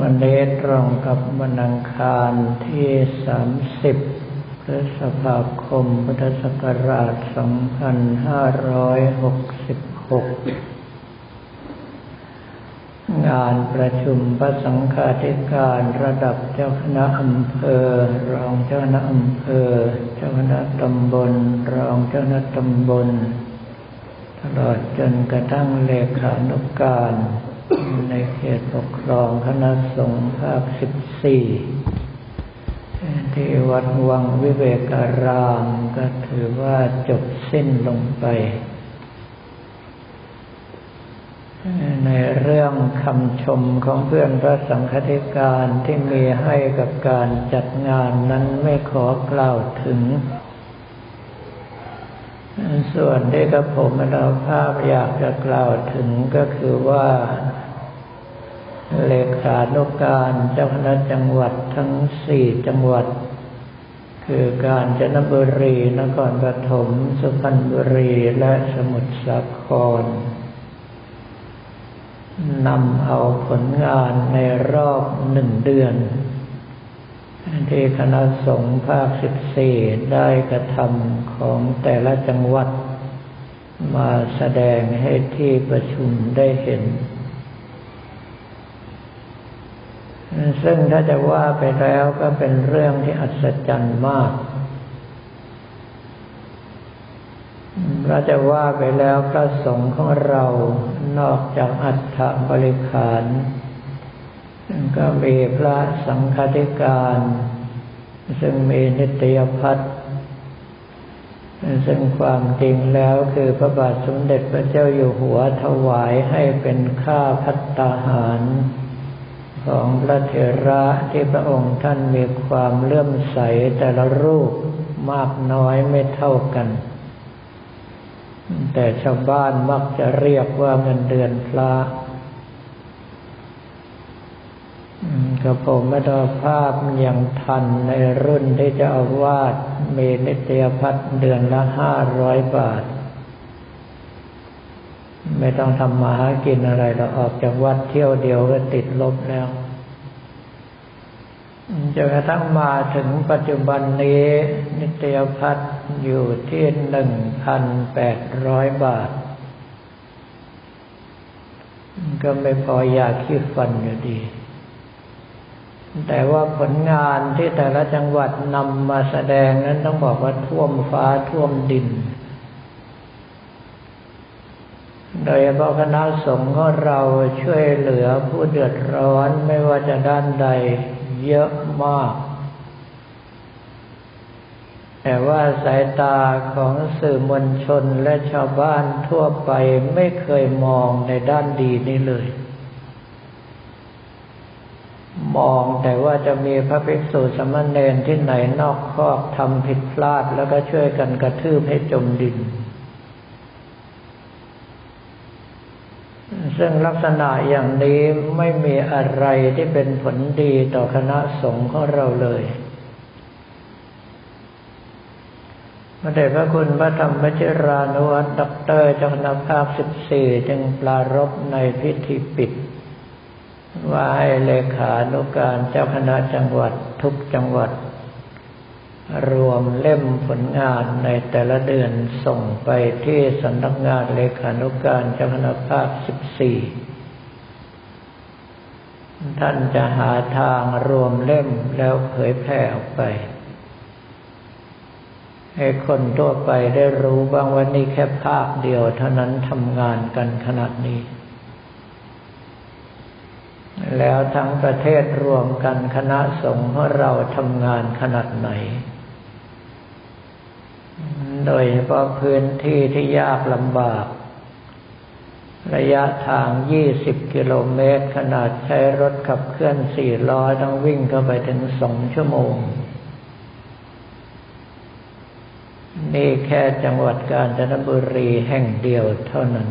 วันนี้ตรงกับวันอังคารที่สามสิบพฤษภาคม พุทธศักราชสองพันห้าร้อยหกสิบหกงานประชุมพระสังฆาธิการระดับเจ้าคณะอำเภอ รองเจ้าคณะอำเภอ เจ้าคณะตำบล รองเจ้าคณะตำบล ตลอดจนกระทั่งเลขานุกการ ในเขตปกครองคณะสงฆ์ภาคสิบสี่ที่วัดวังวิเวการาม ก็ถือว่าจบสิ้นลงไป ในเรื่องคำชมของเพื่อนพระสังฆธิการที่มีให้กับการจัดงานนั้นไม่ขอกล่าวถึง ส่วนที่กระผมเราภาพอยากจะกล่าวถึงก็คือว่า เลขานุการเจ้าคณะจังหวัดทั้งสี่จังหวัด คือการจนบุรี นครปฐมสุพรรณบุรีและสมุทรสาครนำเอาผลงานในรอบหนึ่งเดือน ที่คณะสงฆ์ภาคสิบสี่ได้กระทำของแต่ละจังหวัด มาแสดงให้ที่ประชุมได้เห็น ซึ่งถ้าจะว่าไปแล้วก็เป็นเรื่องที่อัศจรรย์มากเราจะว่าไปแล้วพระสงฆ์ของเรานอกจากอัฏฐบริขาร ก็มีพระสังฆธิการ ซึ่งมีนิตยพัฒน์ซึ่งความจริงแล้วคือพระบาทสมเด็จพระเจ้าอยู่หัวถวายให้เป็นข้าพัตตาหาร ของพระเถระที่พระองค์ท่านมีความเลื่อมใสแต่ละรูปมากน้อยไม่เท่ากัน แต่ชาวบ้านมักจะเรียกว่าเงินเดือนพระกระผมไม่ได้ภาพยังทันในรุ่นที่จะเอาวาดมีนิตยพัฒน์เดือนละห้าร้อยบาท ไม่ต้องทำมาหากินอะไรเราออกจากวัดเที่ยวเดียวก็ติดลบแล้วจนกระทั่งมาถึงปัจจุบันนี้ นิตยพัฒน์อยู่ที่หนึ่งพันแปดร้อยบาท ก็ไม่พออยากคิดฟันอยู่ดี แต่ว่าผลงานที่แต่ละจังหวัดนำมาแสดงนั้นต้องบอกว่าท่วมฟ้าท่วมดิน โดยพาะคณะสงฆ์ของเราช่วยเหลือผู้เดือดร้อนไม่ว่าจะด้านใดเยอะมาก แต่ว่าสายตาของสื่อมวลชนและชาวบ้านทั่วไปไม่เคยมองในด้านดีนี้เลย มองแต่ว่าจะมีพระภิกษุสมณเณรที่ไหนนอกคอกทำผิดพลาดแล้วก็ช่วยกันกระทืบให้จมดิน ซึ่งลักษณะอย่างนี้ไม่มีอะไรที่เป็นผลดีต่อคณะสงฆ์ของเราเลยพระเดชพระคุณพระธรรมวชิรานุวัตด็อกเตอร์เจ้าคณะภาคสิบสี่จึงปลารบในพิธีปิด ว่าให้เลขานุการเจ้าคณะจังหวัดทุกจังหวัด รวมเล่มผลงานในแต่ละเดือนส่งไปที่สำนักงานเลขานุการเจ้าคณะภาคสิบสี่ท่านจะหาทางรวมเล่มแล้วเผยแผ่ออกไป ให้คนทั่วไปได้รู้บ้างว่านี่แค่ภาคเดียวเท่านั้นทำงานกันขนาดนี้ แล้วทั้งประเทศรวมกันคณะสงฆ์ของเราทำงานขนาดไหน โดยเฉพาะพื้นที่ที่ยากลำบาก ระยะทางยี่สิบกิโลเมตร ขนาดใช้รถขับเคลื่อนสี่ล้อต้องวิ่งเข้าไปถึงสองชั่วโมง นี่แค่จังหวัดกาญจนบุรีแห่งเดียวเท่านั้น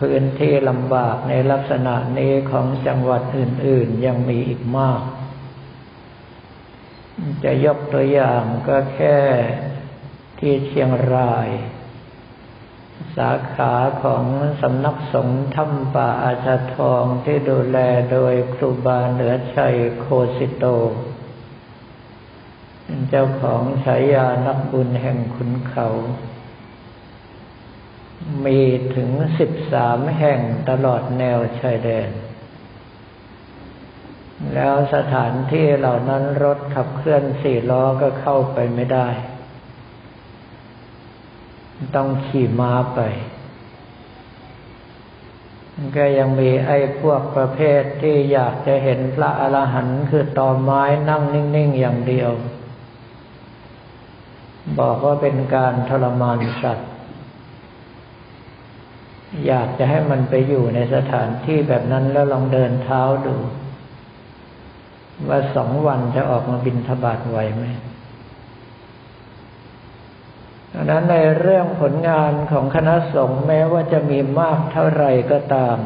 พื้นที่ลำบากในลักษณะนี้ของจังหวัดอื่น ๆ ยังมีอีกมาก จะยกตัวอย่างก็แค่ที่เชียงราย สาขาของสำนักสงฆ์ถ้ำป่าอาชาทองที่ดูแลโดยครูบาเหนือชัยโคสิโตเป็นเจ้าของฉายานักบุญแห่งขุนเขา มีถึงสิบสามแห่งตลอดแนวชายแดน แล้วสถานที่เหล่านั้นรถขับเคลื่อนสี่ล้อก็เข้าไปไม่ได้ ต้องขี่ม้าไป ก็ยังมีไอ้พวกประเภทที่อยากจะเห็นพระอรหันต์คือตอไม้นั่งนิ่งๆอย่างเดียว บอกว่าเป็นการทรมานสัตว์ อยากจะให้มันไปอยู่ในสถานที่แบบนั้นแล้วลองเดินเท้าดู ว่าสองวันจะออกมาบินทบาทไหวไหมดังนั้นในเรื่องผลงานของคณะสงฆ์แม้ว่าจะมีมากเท่าไรก็ตาม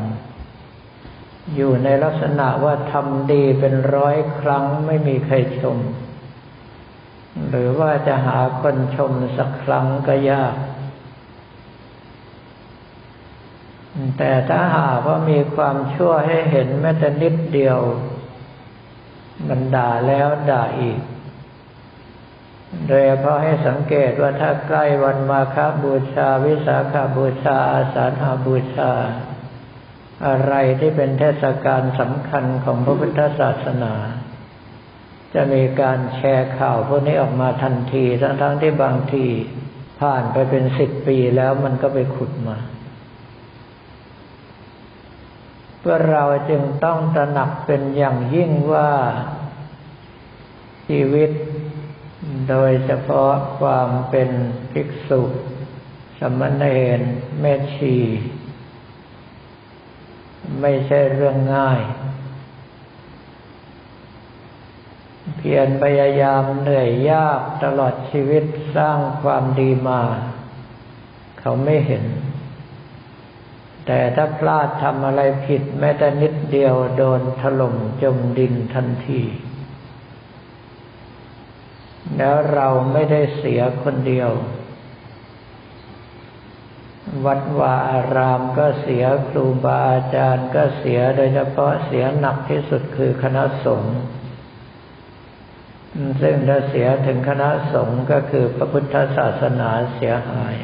อยู่ในลักษณะว่าทำดีเป็นร้อยครั้งไม่มีใครชม หรือว่าจะหาคนชมสักครั้งก็ยาก แต่ถ้าหากว่ามีความชั่วให้เห็นแม้แต่นิดเดียว มันด่าแล้วด่าอีก โดยเฉพาะให้สังเกตว่าถ้าใกล้วันมาคบูชา วิสาขาบูชา อาสาหาบูชา อะไรที่เป็นเทศกาลสำคัญของพระพุทธศาสนา จะมีการแชร์ข่าวพวกนี้ออกมาทันที ทั้งๆทที่บางทีผ่านไปเป็นสิบปีแล้วมันก็ไปขุดมา เพื่อเราจึงต้องตระหนักเป็นอย่างยิ่งว่า ชีวิตโดยเฉพาะความเป็นภิกษุ สมณเณรแม่ชี ไม่ใช่เรื่องง่าย เพียรพยายามเหนื่อยยากตลอดชีวิตสร้างความดีมา เขาไม่เห็น แต่ถ้าพลาดทำอะไรผิดแม้แต่นิดเดียวโดนถล่มจมดินทันที แล้วเราไม่ได้เสียคนเดียว วัดวาอารามก็เสียครูบาอาจารย์ก็เสียโดยเฉพาะเสียหนักที่สุดคือคณะสงฆ์ซึ่งถ้าเสียถึงคณะสงฆ์ก็คือพระพุทธศาสนาเสียหาย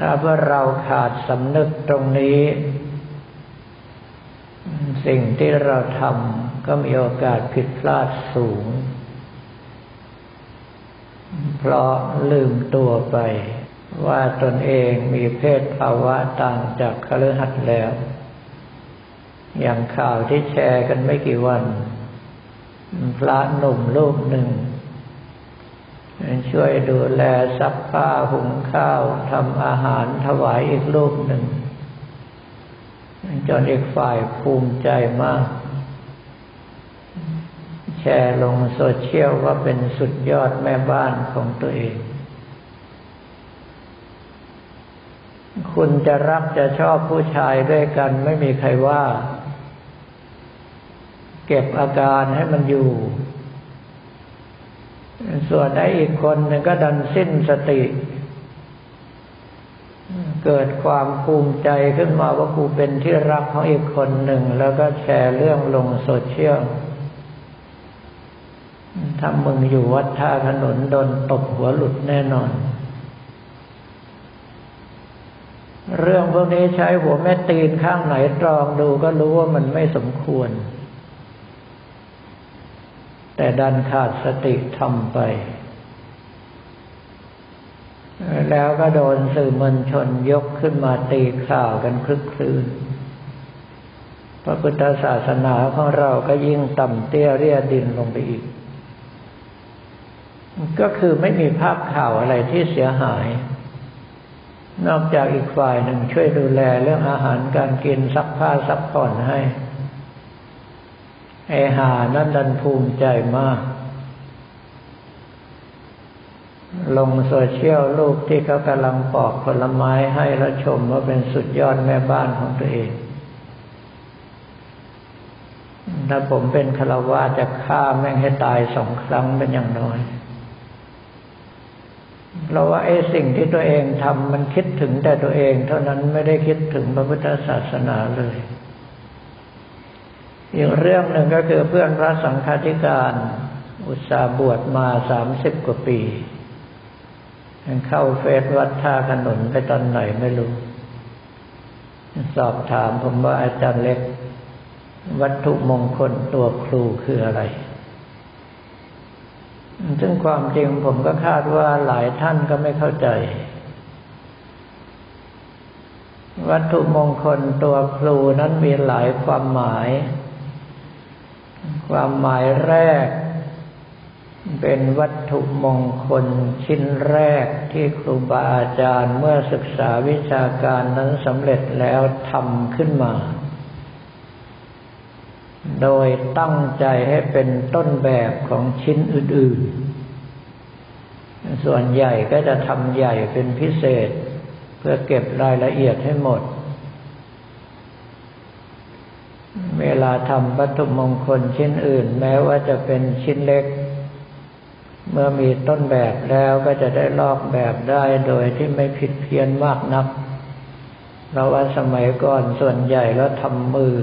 ถ้าเพื่อเราขาดสำนึกตรงนี้ สิ่งที่เราทำก็มีโอกาสผิดพลาดสูง เพราะลืมตัวไป ว่าตนเองมีเพศภาวะต่างจากคฤหัสถ์แล้ว อย่างข่าวที่แชร์กันไม่กี่วัน พระหนุ่มรูปหนึ่ง ช่วยดูแลซักผ้าหุงข้าวทำอาหารถวายอีกรูปหนึ่ง จนอีกฝ่ายภูมิใจมาก แชร์ลงโซเชียลว่าเป็นสุดยอดแม่บ้านของตัวเอง คุณจะรักจะชอบผู้ชายด้วยกันไม่มีใครว่า เก็บอาการให้มันอยู่ ส่วนไอ้อีกคนหนึ่งก็ดันสิ้นสติ เกิดความภูมิใจขึ้นมาว่ากูเป็นที่รักของอีกคนหนึ่ง แล้วก็แชร์เรื่องลงโซเชียลถ้ามึงอยู่วัดท่าถนนโดนตบหัวหลุดแน่นอน เรื่องพวกนี้ใช้หัวแม่ตีนข้างไหนตรองดูก็รู้ว่ามันไม่สมควร แต่ดันขาดสติทำไป แล้วก็โดนสื่อมวลชนยกขึ้นมาตีข่าวกันคลึกคลืนพระพุทธศาสนาของเราก็ยิ่งต่ำเตี้ยเรียดินลงไปอีก ก็คือไม่มีภาพข่าวอะไรที่เสียหาย นอกจากอีกฝ่ายหนึ่งช่วยดูแลเรื่องอาหารการกินซักผ้าซักผ่อนให้ ไอหานั่นดันภูมิใจมาก ลงโซเชียลรูปที่เขากำลังปอกผลไม้ให้แล้วชมว่าเป็นสุดยอดแม่บ้านของตัวเองถ้าผมเป็นคารวะจะฆ่าแม่งให้ตายสองครั้งเป็นอย่างน้อยเราว่าไอ้สิ่งที่ตัวเองทำมันคิดถึงแต่ตัวเอง เท่านั้นไม่ได้คิดถึงพระพุทธศาสนาเลย อีกเรื่องหนึ่งก็คือเพื่อนพระสังฆาธิการ อุตสาบวชมาสามสิบกว่าปีเข้าเฟซวัดท่าขนุนไปตอนไหนไม่รู้ สอบถามผมว่าอาจารย์เล็ก วัตถุมงคลตัวครูคืออะไร ซึ่งความจริงผมก็คาดว่าหลายท่านก็ไม่เข้าใจ วัตถุมงคลตัวครูนั้นมีหลายความหมาย ความหมายแรก เป็นวัตถุมงคลชิ้นแรกที่ครูบาอาจารย์เมื่อศึกษาวิชาการนั้นสำเร็จแล้วทำขึ้นมา โดยตั้งใจให้เป็นต้นแบบของชิ้นอื่น ๆ ส่วนใหญ่ก็จะทำใหญ่เป็นพิเศษ เพื่อเก็บรายละเอียดให้หมด เวลาทำวัตถุมงคลชิ้นอื่น แม้ว่าจะเป็นชิ้นเล็ก เมื่อมีต้นแบบแล้วก็จะได้ลอกแบบได้โดยที่ไม่ผิดเพี้ยนมากนัก เพราะว่าสมัยก่อนส่วนใหญ่แล้วทำมือ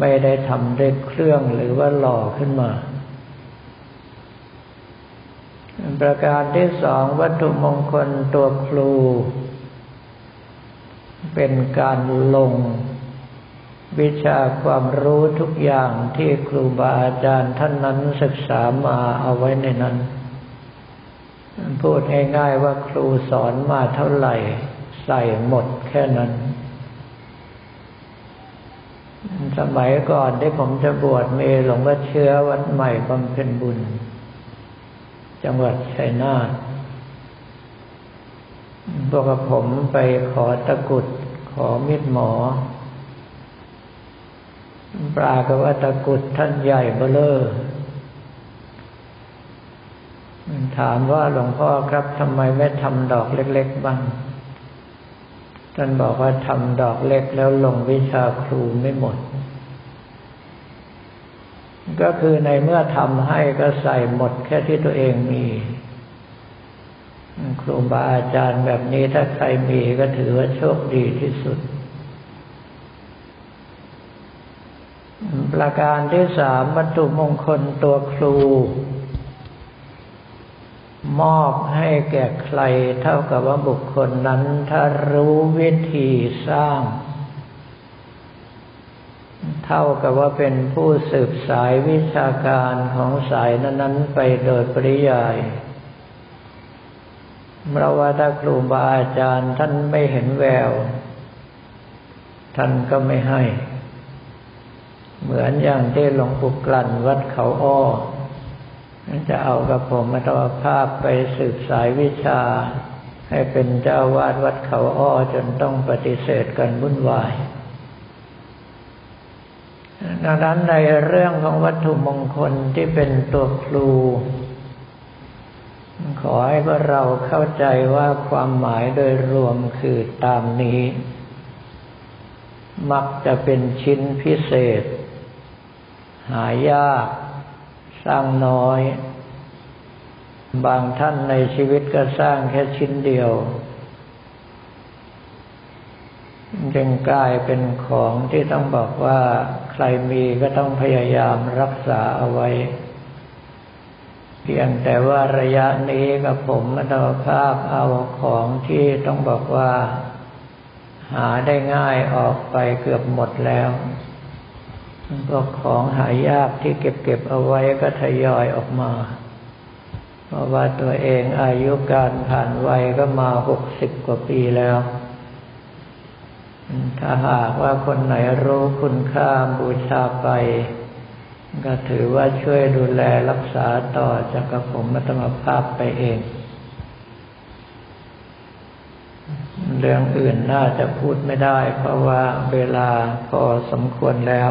ไม่ได้ทำด้วยเครื่องหรือว่าหล่อขึ้นมา ประการที่สองวัตถุมงคลตัวครู เป็นการลง วิชาความรู้ทุกอย่างที่ครูบาอาจารย์ท่านนั้นศึกษามาเอาไว้ในนั้น พูดง่ายๆว่าครูสอนมาเท่าไหร่ ใส่หมดแค่นั้น สมัยก่อนที่ผมจะบวชมีหลวงพ่อเชื้อวัดใหม่บำเพ็ญบุญ จังหวัดชัยนาทพวกผมไปขอตะกุดขอมิดหมอ ปรากว่าตะกุดท่านใหญ่เบลอถามว่าหลวงพ่อครับทำไมไม่ทำดอกเล็ก ๆ บ้าง ท่านบอกว่าทำดอกเล็กแล้วลงวิชาครูไม่หมด ก็คือในเมื่อทำให้ก็ใส่หมดแค่ที่ตัวเองมี ครูบาอาจารย์แบบนี้ถ้าใครมีก็ถือว่าโชคดีที่สุด ประการที่สามวัตถุมงคลตัวครู มอบให้แก่ใครเท่ากับว่าบุคคลนั้นถ้ารู้วิธีสร้าง เท่ากับว่าเป็นผู้สืบสายวิชาการของสายนั้นๆไปโดยปริยายเพราะว่าถ้าครูบาอาจารย์ท่านไม่เห็นแวว ท่านก็ไม่ให้ เหมือนอย่างที่หลวงปู่กลั่นวัดเขาอ้อจะเอากับผมมาตวภาพไปสืบสายวิชา ให้เป็นเจ้าวาดวัดเขาอ้อจนต้องปฏิเสธกันวุ่นวาย ดังนั้นในเรื่องของวัตถุมงคลที่เป็นตัวครู ขอให้พวกเราเข้าใจว่าความหมายโดยรวมคือตามนี้ มักจะเป็นชิ้นพิเศษ หายาก สร้างน้อย บางท่านในชีวิตก็สร้างแค่ชิ้นเดียวจึงกลายเป็นของที่ต้องบอกว่าใครมีก็ต้องพยายามรักษาเอาไว้ เพียงแต่ว่าระยะนี้กับผมมัตภาพเอาของที่ต้องบอกว่า หาได้ง่ายออกไปเกือบหมดแล้ว ก็ของหายากที่เก็บเก็บเอาไว้ก็ทยอยออกมา เพราะว่าตัวเองอายุการผ่านวัยก็มาหกสิบกว่าปีแล้ว ถ้าหากว่าคนไหนรู้คุณค่าบูชาไป ก็ถือว่าช่วยดูแลรักษาต่อจากกระผมมัตมภาพไปเอง เรื่องอื่นน่าจะพูดไม่ได้ เพราะว่าเวลาพอสมควรแล้ว